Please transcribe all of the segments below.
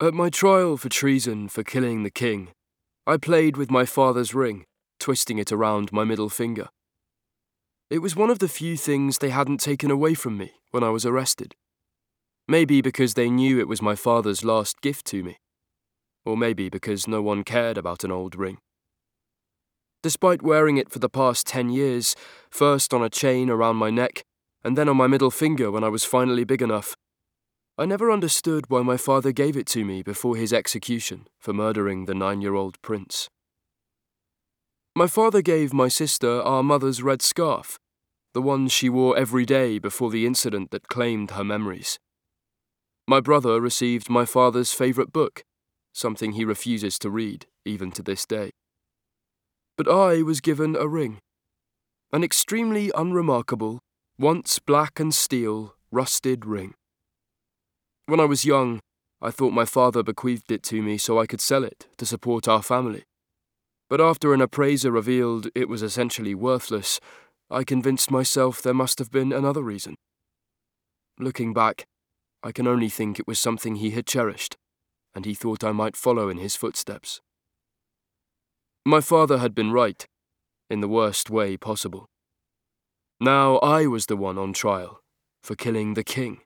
At my trial for treason for killing the king, I played with my father's ring, twisting it around my middle finger. It was one of the few things they hadn't taken away from me when I was arrested. Maybe because they knew it was my father's last gift to me. Or maybe because no one cared about an old ring. Despite wearing it for the past ten years, first on a chain around my neck, and then on my middle finger when I was finally big enough, I never understood why my father gave it to me before his execution for murdering the nine year old prince. My father gave my sister our mother's red scarf, the one she wore every day before the incident that claimed her memories. My brother received my father's favourite book, something he refuses to read, even to this day. But I was given a ring, an extremely unremarkable, once black and steel, rusted ring. When I was young, I thought my father bequeathed it to me so I could sell it to support our family. But after an appraiser revealed it was essentially worthless, I convinced myself there must have been another reason. Looking back, I can only think it was something he had cherished, and he thought I might follow in his footsteps. My father had been right, in the worst way possible. Now I was the one on trial for killing the king.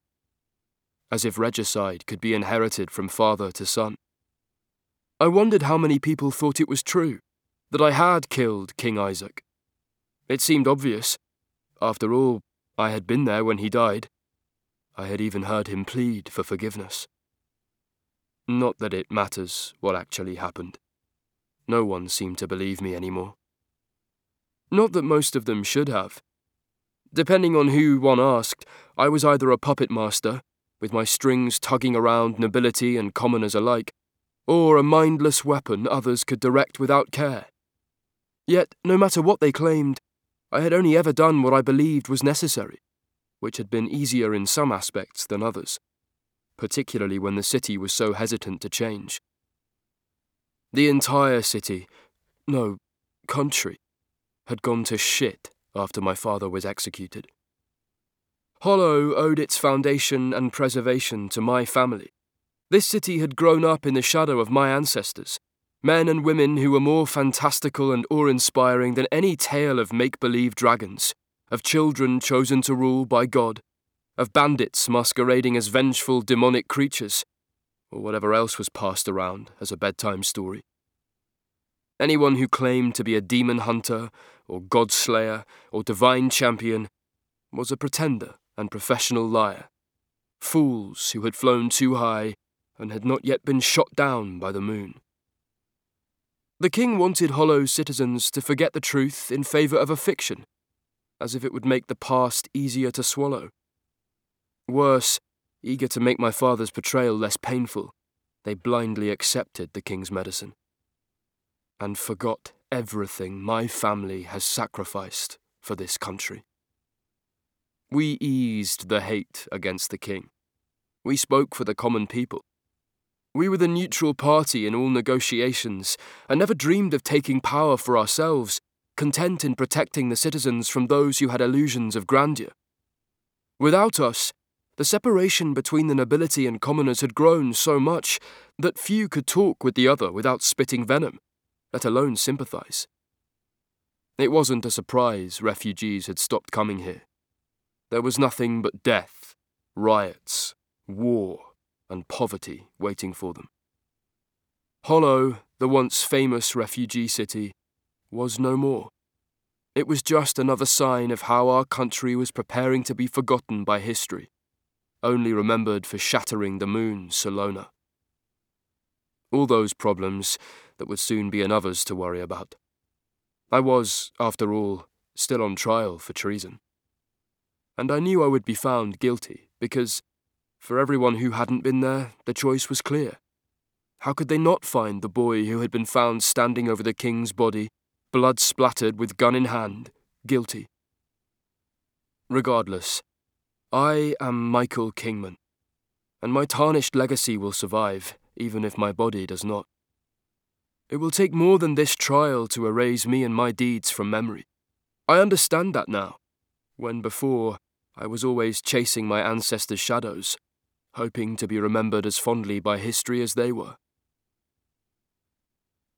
As if regicide could be inherited from father to son. I wondered how many people thought it was true that I had killed King Isaac. It seemed obvious. After all, I had been there when he died. I had even heard him plead for forgiveness. Not that it matters what actually happened. No one seemed to believe me anymore. Not that most of them should have. Depending on who one asked, I was either a puppet master, with my strings tugging around nobility and commoners alike, or a mindless weapon others could direct without care. Yet, no matter what they claimed, I had only ever done what I believed was necessary, which had been easier in some aspects than others, particularly when the city was so hesitant to change. The entire city, no, country, had gone to shit after my father was executed. Hollow owed its foundation and preservation to my family. This city had grown up in the shadow of my ancestors, men and women who were more fantastical and awe inspiring than any tale of make believe dragons, of children chosen to rule by God, of bandits masquerading as vengeful demonic creatures, or whatever else was passed around as a bedtime story. Anyone who claimed to be a demon hunter, or god slayer, or divine champion was a pretender and professional liar. Fools who had flown too high and had not yet been shot down by the moon. The king wanted hollow citizens to forget the truth in favour of a fiction, as if it would make the past easier to swallow. Worse, eager to make my father's portrayal less painful, they blindly accepted the king's medicine and forgot everything my family has sacrificed for this country. We eased the hate against the king. We spoke for the common people. We were the neutral party in all negotiations and never dreamed of taking power for ourselves, content in protecting the citizens from those who had illusions of grandeur. Without us, the separation between the nobility and commoners had grown so much that few could talk with the other without spitting venom, let alone sympathize. It wasn't a surprise refugees had stopped coming here. There was nothing but death, riots, war and poverty waiting for them. Hollow, the once famous refugee city, was no more. It was just another sign of how our country was preparing to be forgotten by history, only remembered for shattering the moon, Celona. All those problems that would soon be another's to worry about. I was, after all, still on trial for treason. And I knew I would be found guilty because for everyone who hadn't been there, the choice was clear. How could they not find the boy who had been found standing over the king's body, blood splattered with gun in hand, guilty? Regardless, I am Michael Kingman, and my tarnished legacy will survive, even if my body does not. It will take more than this trial to erase me and my deeds from memory. I understand that now, when before I was always chasing my ancestors' shadows hoping to be remembered as fondly by history as they were.